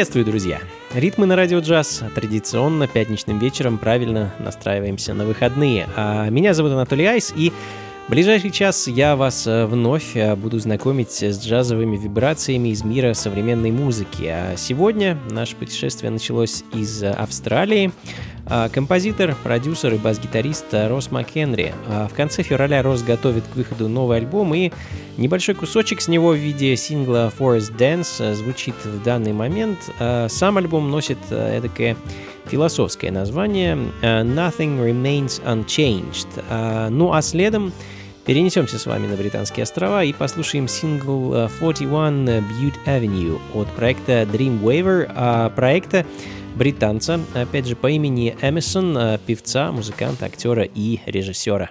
Приветствую, друзья! Ритмы на радио джаз. Традиционно пятничным вечером правильно настраиваемся на выходные. А меня зовут Анатолий Айс, и в ближайший час я вас э, вновь э, буду знакомить с джазовыми вибрациями из мира современной музыки. А сегодня наше путешествие началось из Австралии. А, композитор, продюсер и бас-гитарист Росс МакHенри. А, в конце февраля Росс готовит к выходу новый альбом, и небольшой кусочек с него в виде сингла Forest Dance звучит в данный момент. А, сам альбом носит эдакое философское название Nothing Remains Unchanged. Ну а следом Перенесемся с вами на Британские острова и послушаем сингл 41 Butte Avenue от проекта Dream Waver, проекта, британца, опять же, по имени Эмисон, э, певца, музыканта, актера и режиссера.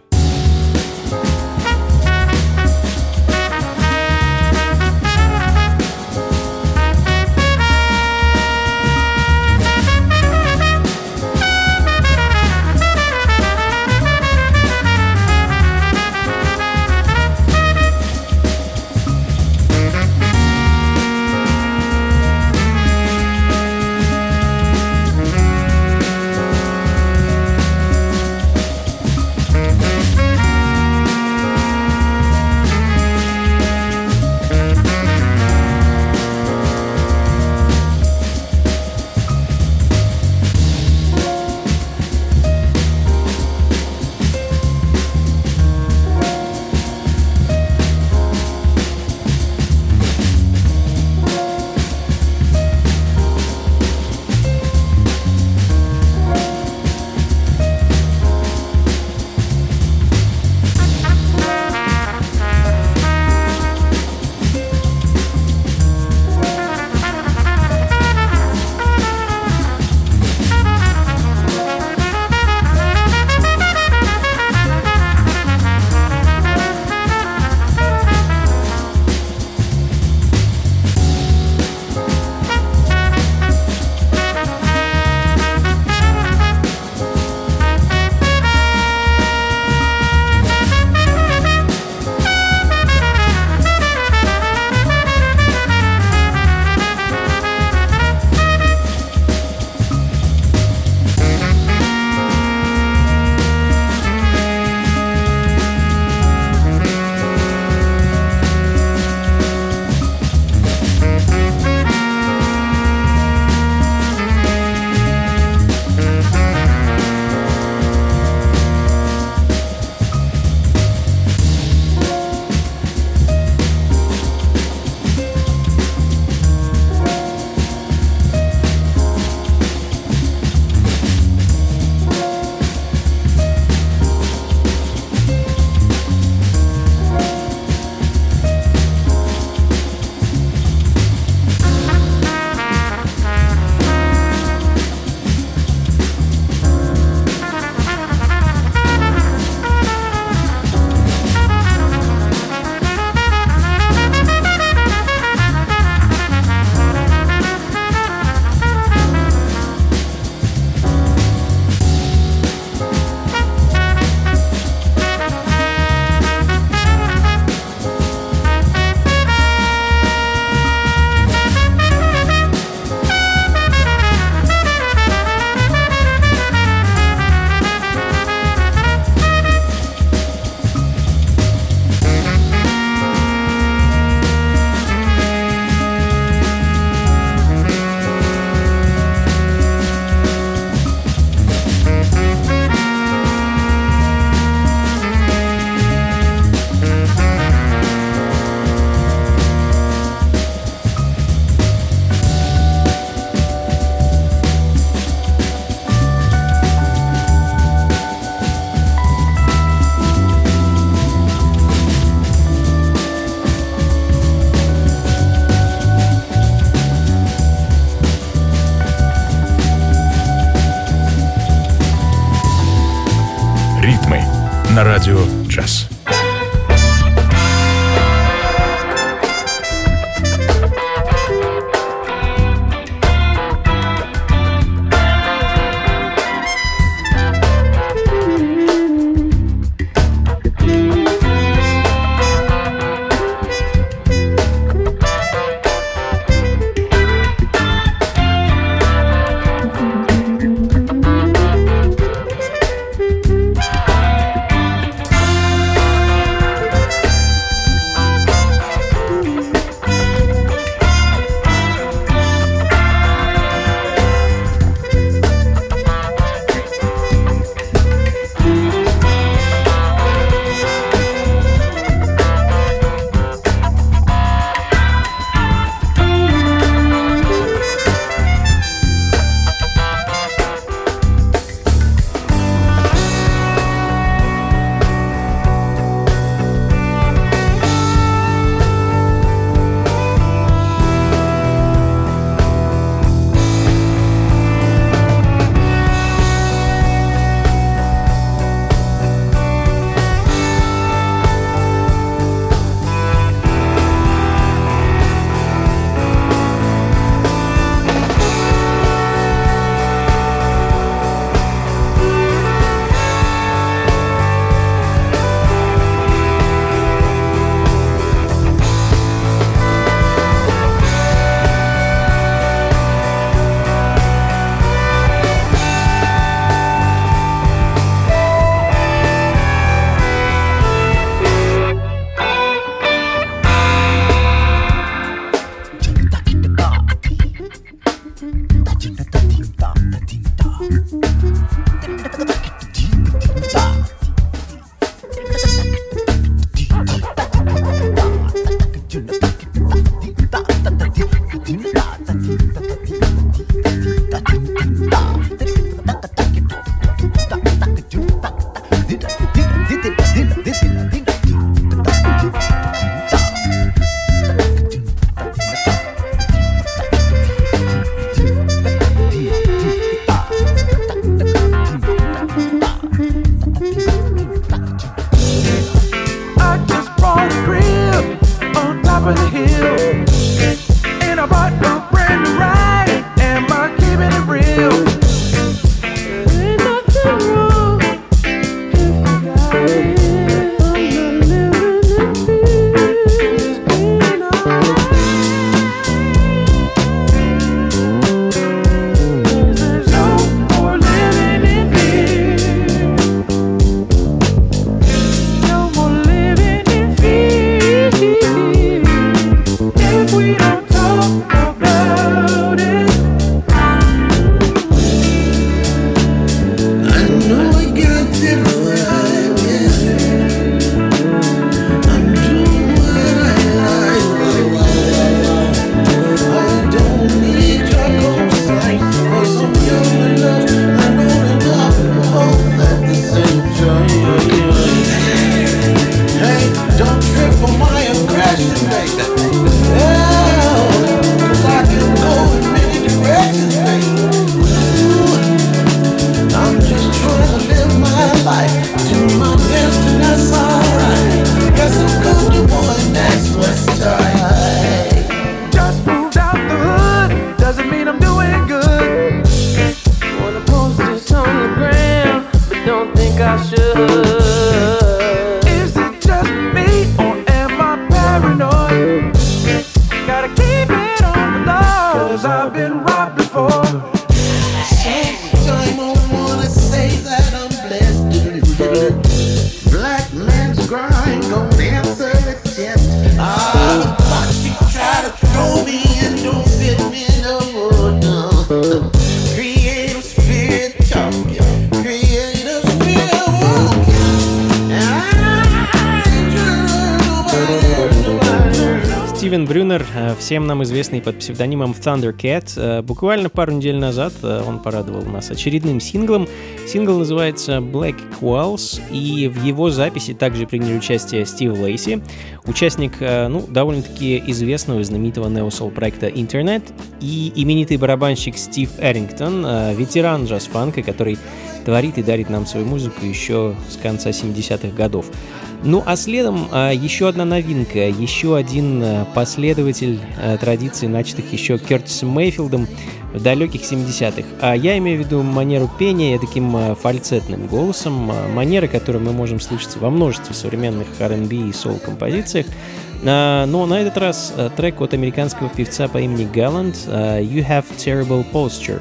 На радио «Джаз». Всем нам известный под псевдонимом Thundercat. Э, буквально пару недель назад э, он порадовал нас очередным синглом. Сингл называется Black Qualls, и в его записи также приняли участие Стив Лейси, участник, э, ну, довольно-таки известного и знаменитого неосол проекта Internet, и именитый барабанщик Стив Эрингтон, ветеран джаз-фанка, который творит и дарит нам свою музыку еще с конца 70-х годов. Ну а следом а, еще одна новинка, еще один а, последователь а, традиций, начатых еще Кертисом Мейфилдом в далеких 70-х. А я имею в виду манеру пения таким фальцетным голосом, а, манеры, которые мы можем слышать во множестве современных R&B и соул-композициях. А, но на этот раз трек от американского певца по имени Галланд «You Have Terrible Posture».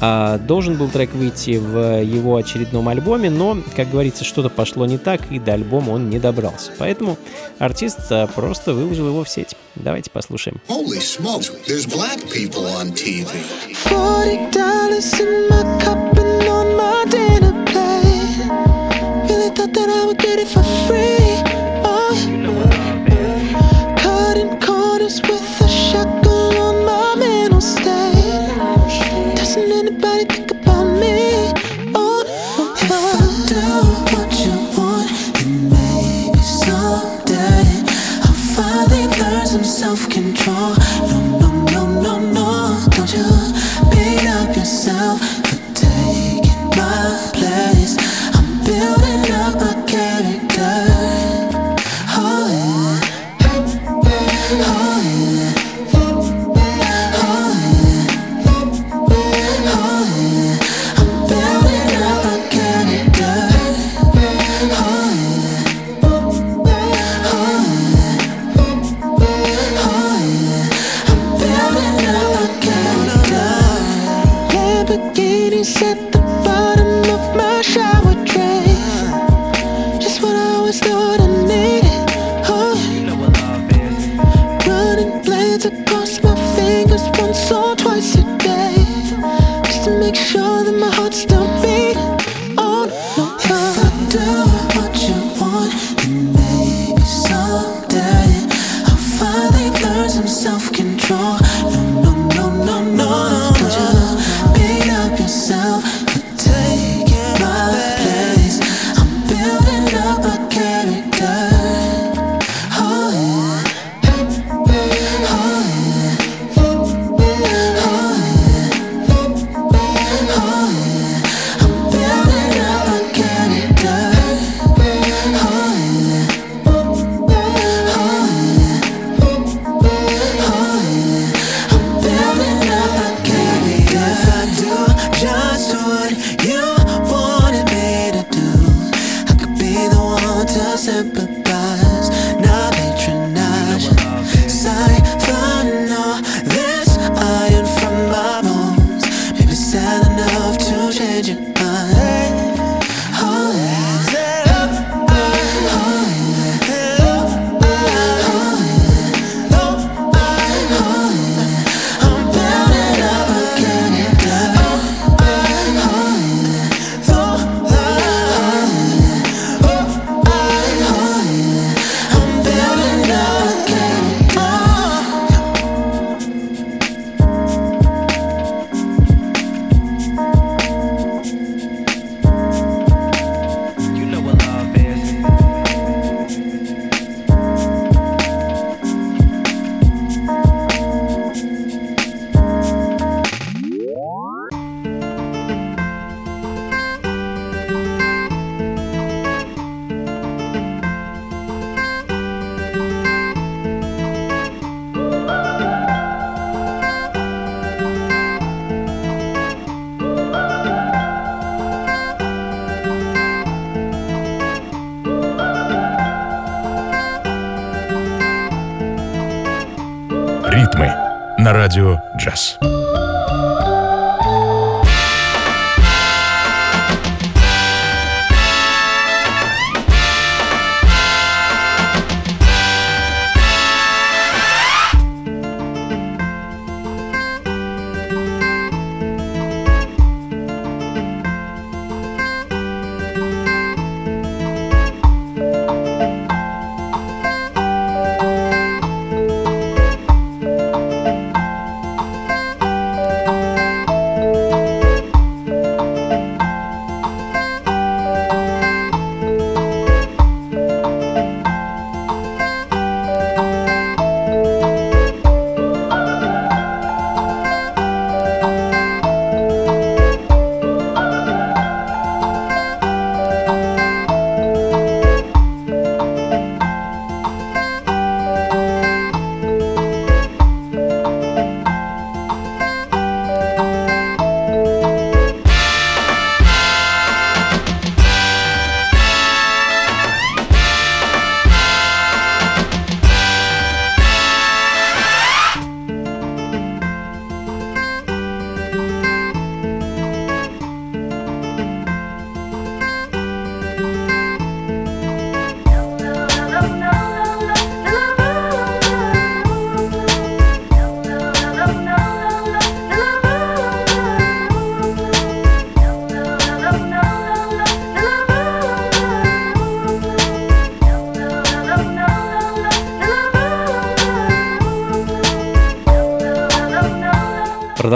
А, должен был трек выйти в его очередном альбоме, но, как говорится, что-то пошло не так, и до альбома он не добрался. Поэтому артист а, просто выложил его в сеть. Давайте послушаем. Holy smokes, there's black people on TV. Forty dollars in my cup and on my dinner plate. Really thought that I would get it for free.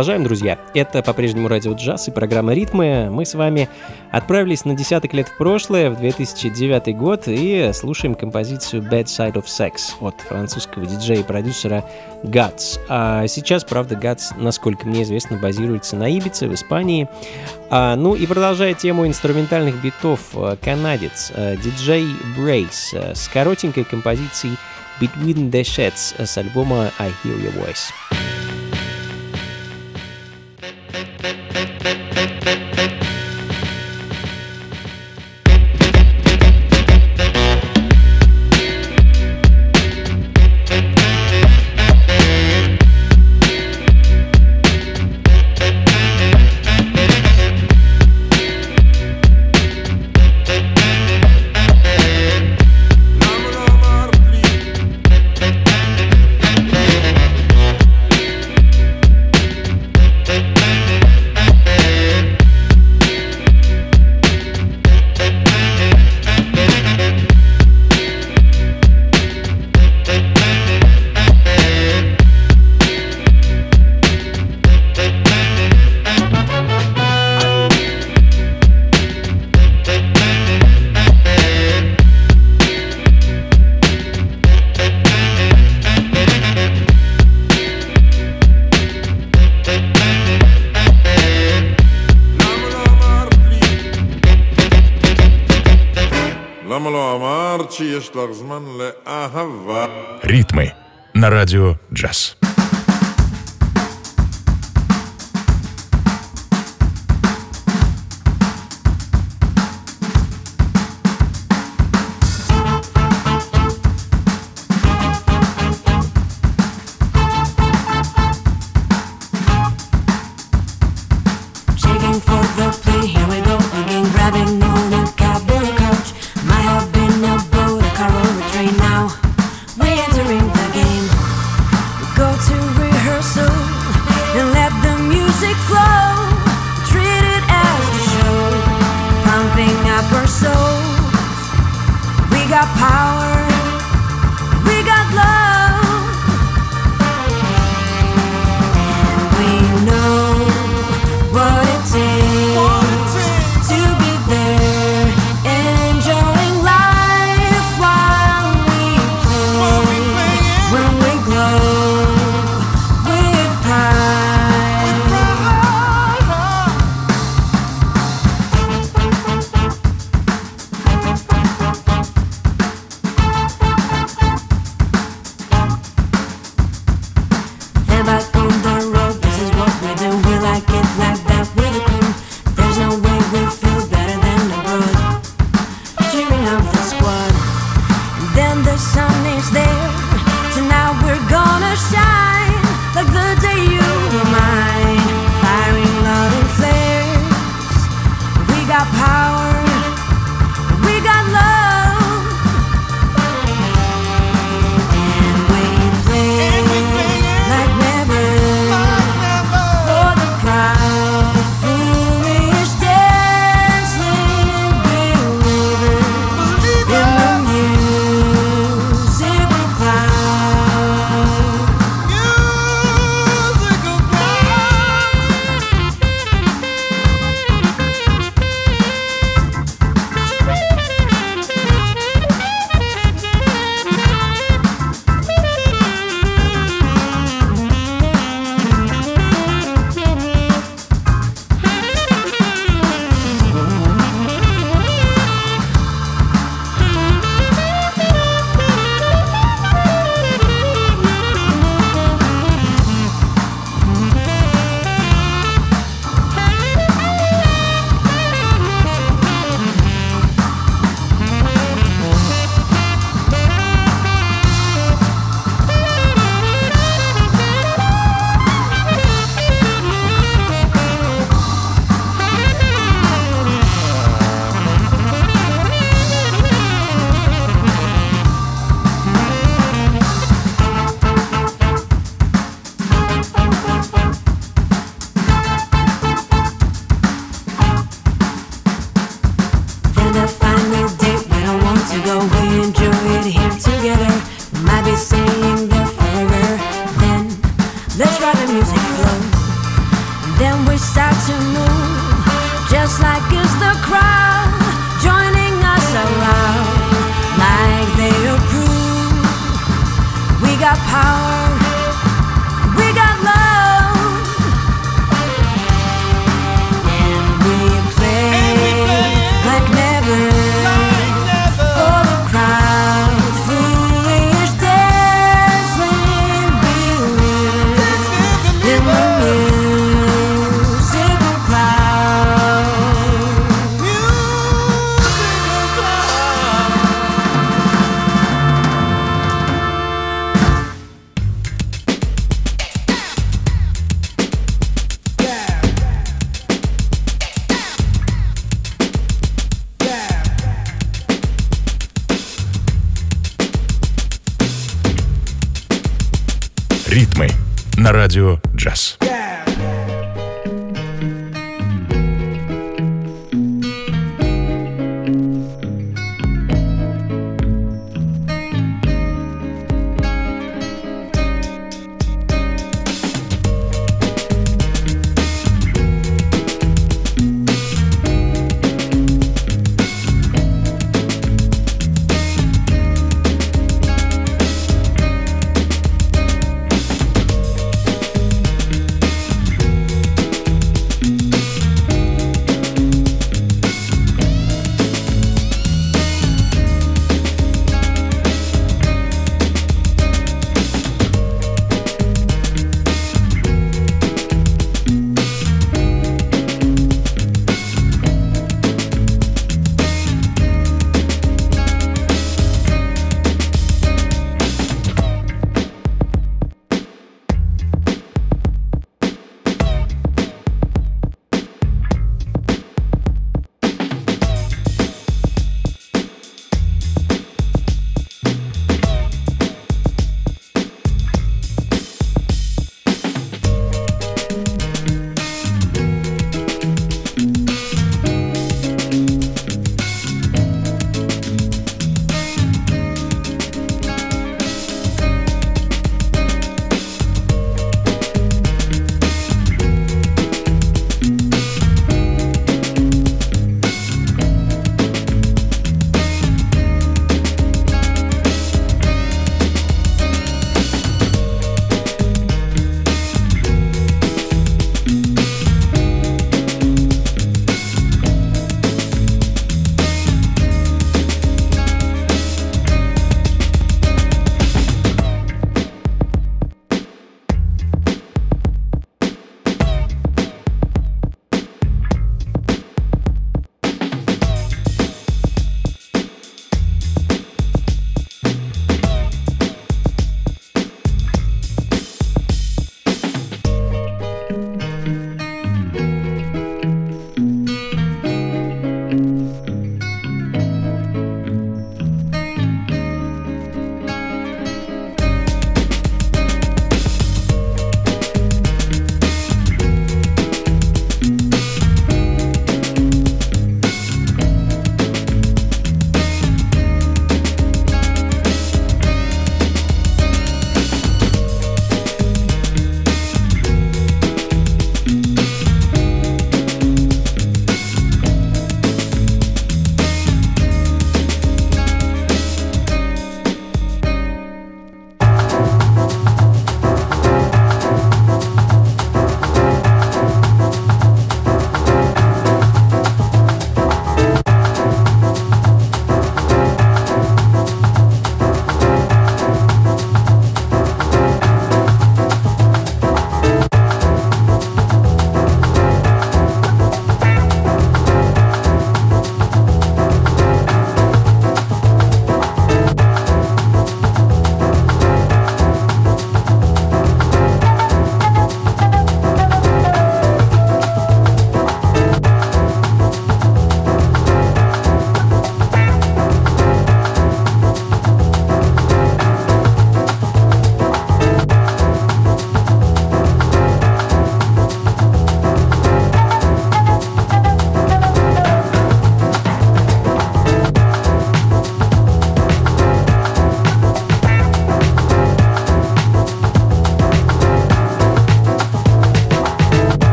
Продолжаем, друзья. Это по-прежнему радио джаз и программа «Ритмы». Мы с вами отправились на десяток лет в прошлое, в 2009 год, и слушаем композицию «Bad Side of Sex» от французского диджея и продюсера Guts. А сейчас, правда, Guts, насколько мне известно, базируется на Ибице в Испании. А, ну и продолжая тему инструментальных битов, э, канадец э, диджей Брейс э, с коротенькой композицией Between the Sheds с альбома I Hear Your Voice.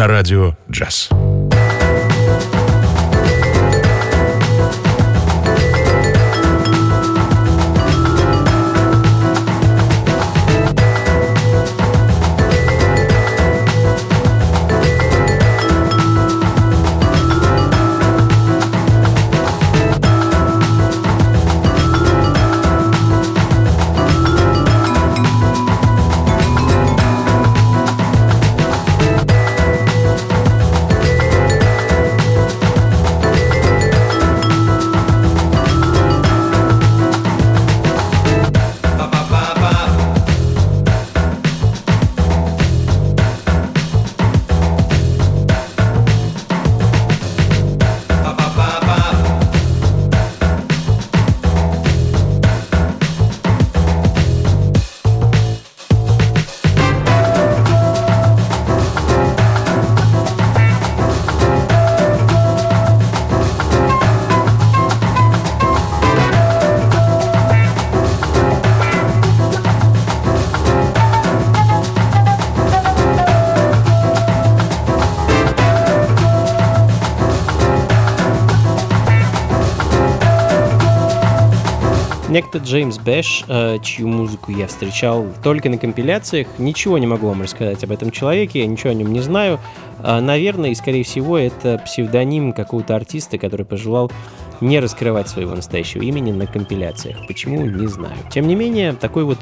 На радио джаз. Некто Джеймс Бэш, э, чью музыку я встречал только на компиляциях, ничего не могу вам рассказать об этом человеке, я ничего о нем не знаю. А, Наверное, и скорее всего, это псевдоним какого-то артиста, который пожелал не раскрывать своего настоящего имени на компиляциях. Почему, не знаю. Тем не менее, такой вот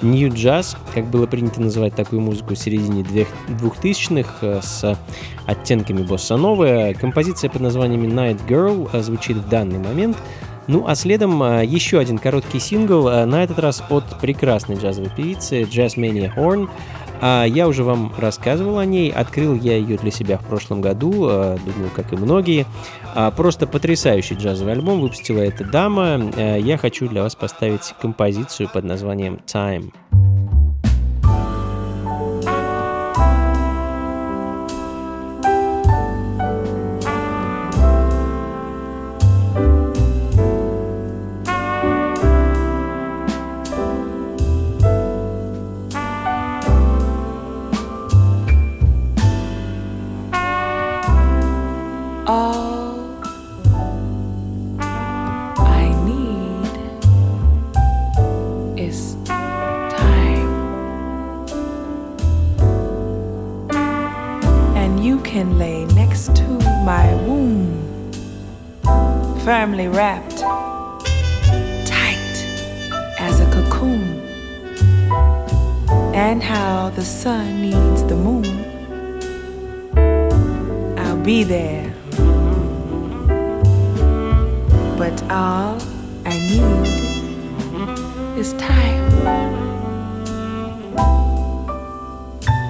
New Jazz, как было принято называть такую музыку в середине двех- 2000-х, э, с оттенками босса новая, композиция под названием Night Girl э, звучит в данный момент. Ну а следом а, еще один короткий сингл, а, на этот раз от прекрасной джазовой певицы Horn. А, Я уже вам рассказывал о ней, открыл я ее для себя в прошлом году, а, думаю, как и многие. Просто потрясающий джазовый альбом выпустила эта дама. Я хочу для вас поставить композицию под названием Time.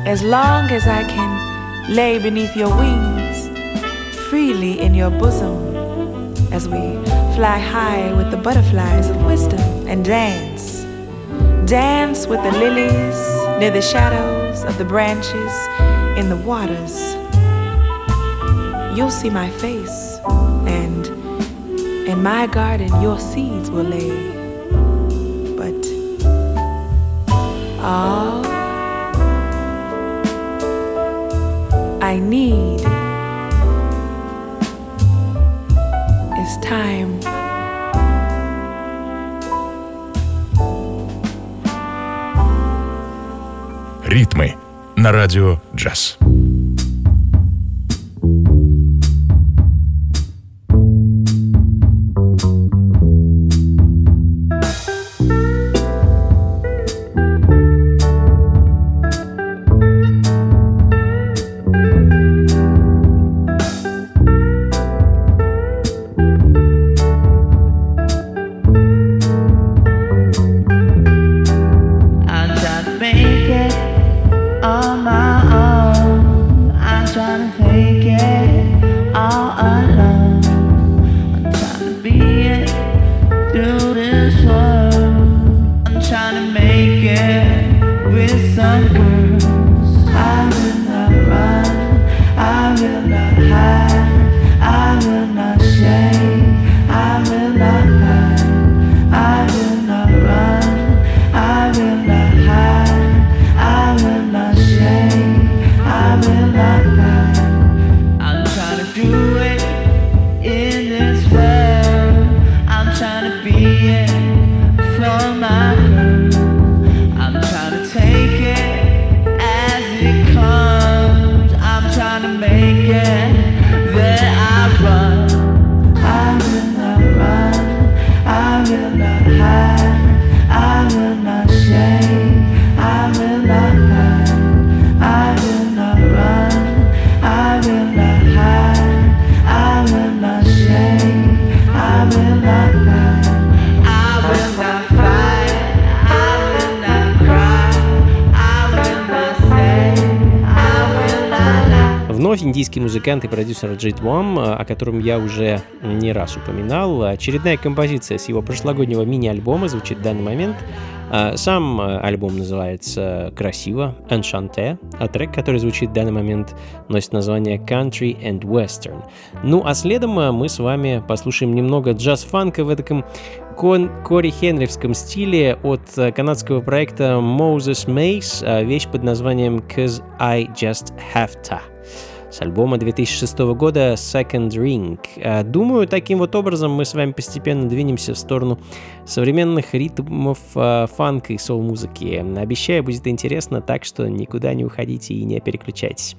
As long as I can lay beneath your wings, freely in your bosom, as we fly high with the butterflies of wisdom and dance. Dance with the lilies near the shadows of the branches in the waters. You'll see my face, and in my garden your seeds will lay. But all I need is time. Ритмы на радио джаз. Музыкант и продюсер Джит Уам, о котором я уже не раз упоминал. Очередная композиция с его прошлогоднего мини-альбома звучит в данный момент. А, Сам э, альбом называется красиво Enchanté, а трек, который звучит в данный момент, носит название Country and Western. Ну а следом э, мы с вами послушаем немного джаз-фанка в таком кон- Кори Хенревском стиле от э, канадского проекта Moses Mace, э, вещь под названием Cause I Just Have To с альбома 2006 года Second Ring. Э, Думаю, таким вот образом мы с вами постепенно двинемся в сторону современных ритмов э, фанка и соул-музыки. Обещаю, будет интересно, так что никуда не уходите и не переключайтесь.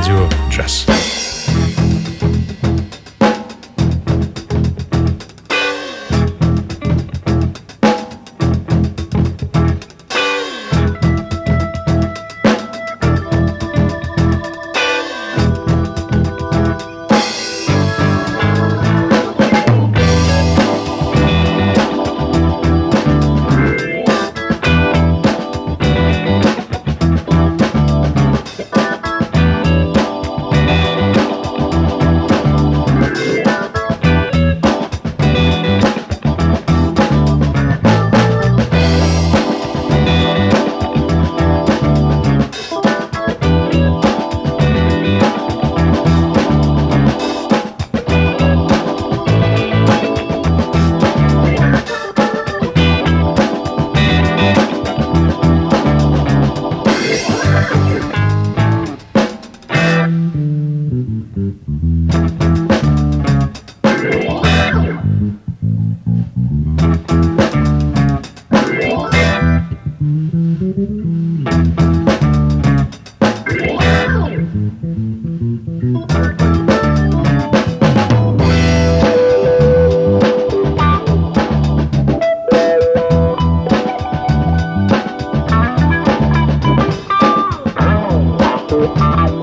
На радио Bye.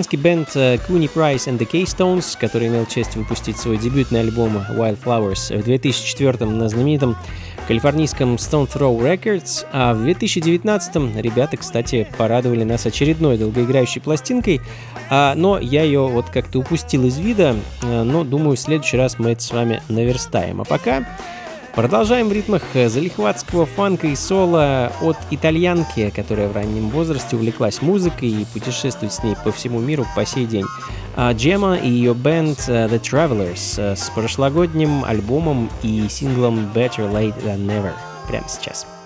Американский бенд э, Куни Прайс and the K-Stones, который имел честь выпустить свой дебютный альбом Wildflowers в 2004 на знаменитом калифорнийском Stone Throw Records, а в 2019 ребята, кстати, порадовали нас очередной долгоиграющей пластинкой, а, но я ее вот как-то упустил из вида, э, но думаю, в следующий раз мы это с вами наверстаем. А пока Продолжаем в ритмах э, залихватского фанка и соло от итальянки, которая в раннем возрасте увлеклась музыкой и путешествует с ней по всему миру по сей день. А Джема и ее бенд э, The Travelers э, с прошлогодним альбомом и синглом Better Late Than Never прямо сейчас. Сейчас.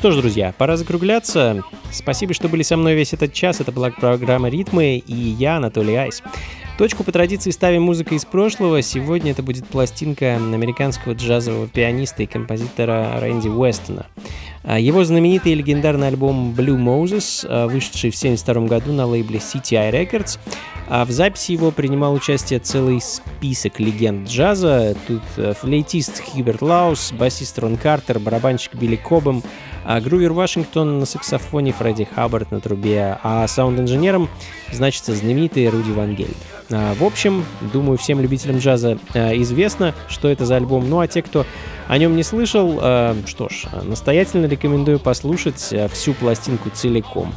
Что ж, друзья, пора закругляться. Спасибо, что были со мной весь этот час. Это была программа «Ритмы» и я, Анатолий Айс. Точку по традиции ставим музыка из прошлого. Сегодня это будет пластинка американского джазового пианиста и композитора Рэнди Уэстона. А, Его знаменитый и легендарный альбом Blue Moses, а, вышедший в 1972 году на лейбле CTI Records, а в записи его принимал участие целый список легенд джаза. Тут э, флейтист Хьюберт Лаус, басист Рон Картер, барабанщик Билли Кобом, а Грувер Вашингтон на саксофоне, Фредди Хаббард на трубе, а саунд-инженером значится знаменитый Руди Ван Гельдер. А, В общем, думаю, всем любителям джаза а, известно, что это за альбом. Ну а те, кто о нем не слышал, а, что ж, настоятельно рекомендую послушать а, всю пластинку целиком.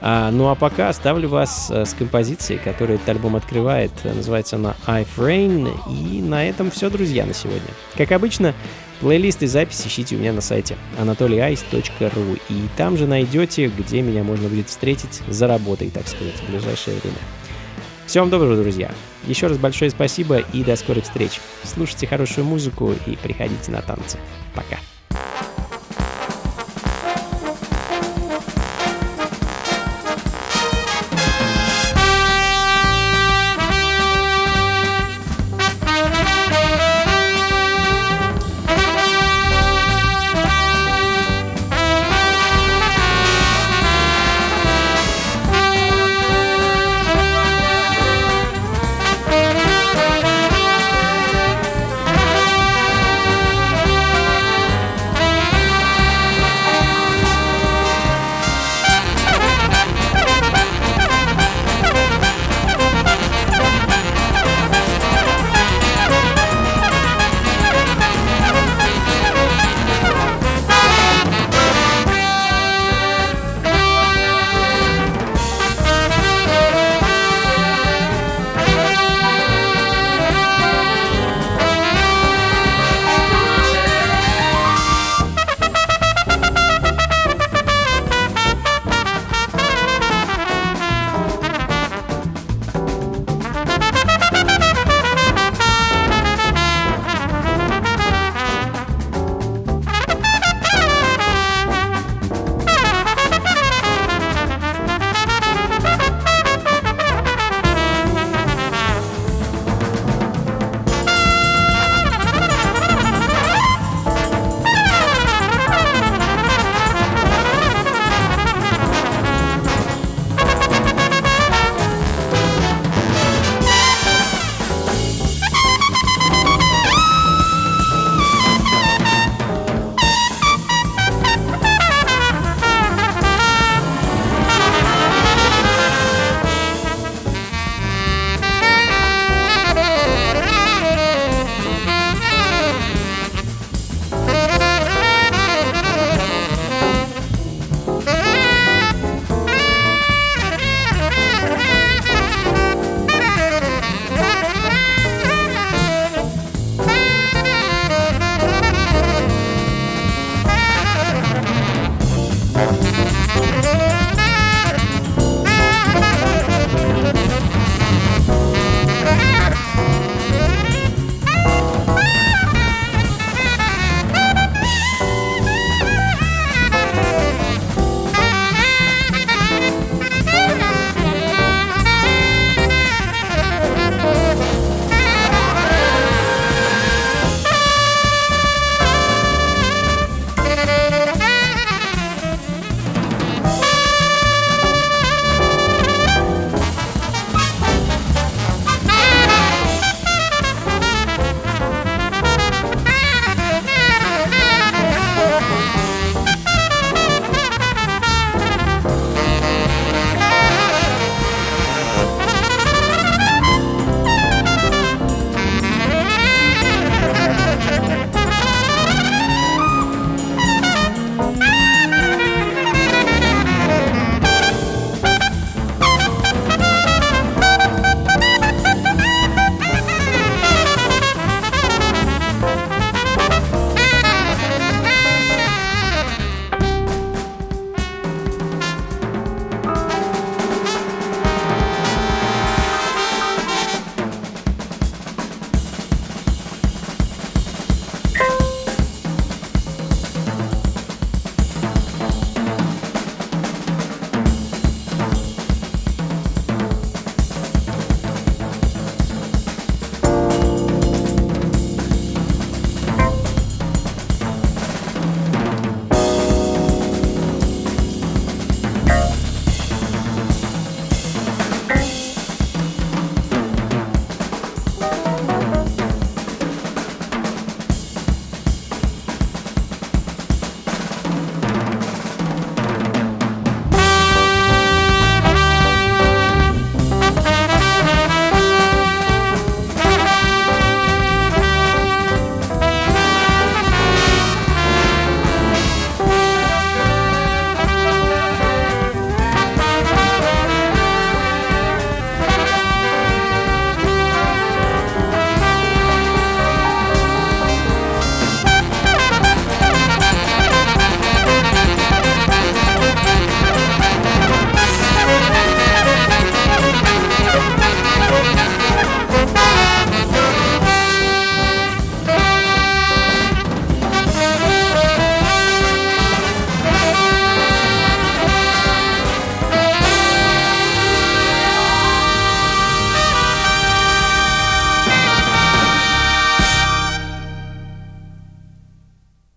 А, ну а пока оставлю вас с композицией, которую этот альбом открывает. Называется она I've Rain. И на этом все, друзья, на сегодня. Как обычно, плейлист и запись ищите у меня на сайте anatolyice.ru. И там же найдете, где меня можно будет встретить за работой, так сказать, в ближайшее время. Всего вам доброго, друзья. Еще раз большое спасибо и до скорых встреч. Слушайте хорошую музыку и приходите на танцы. Пока.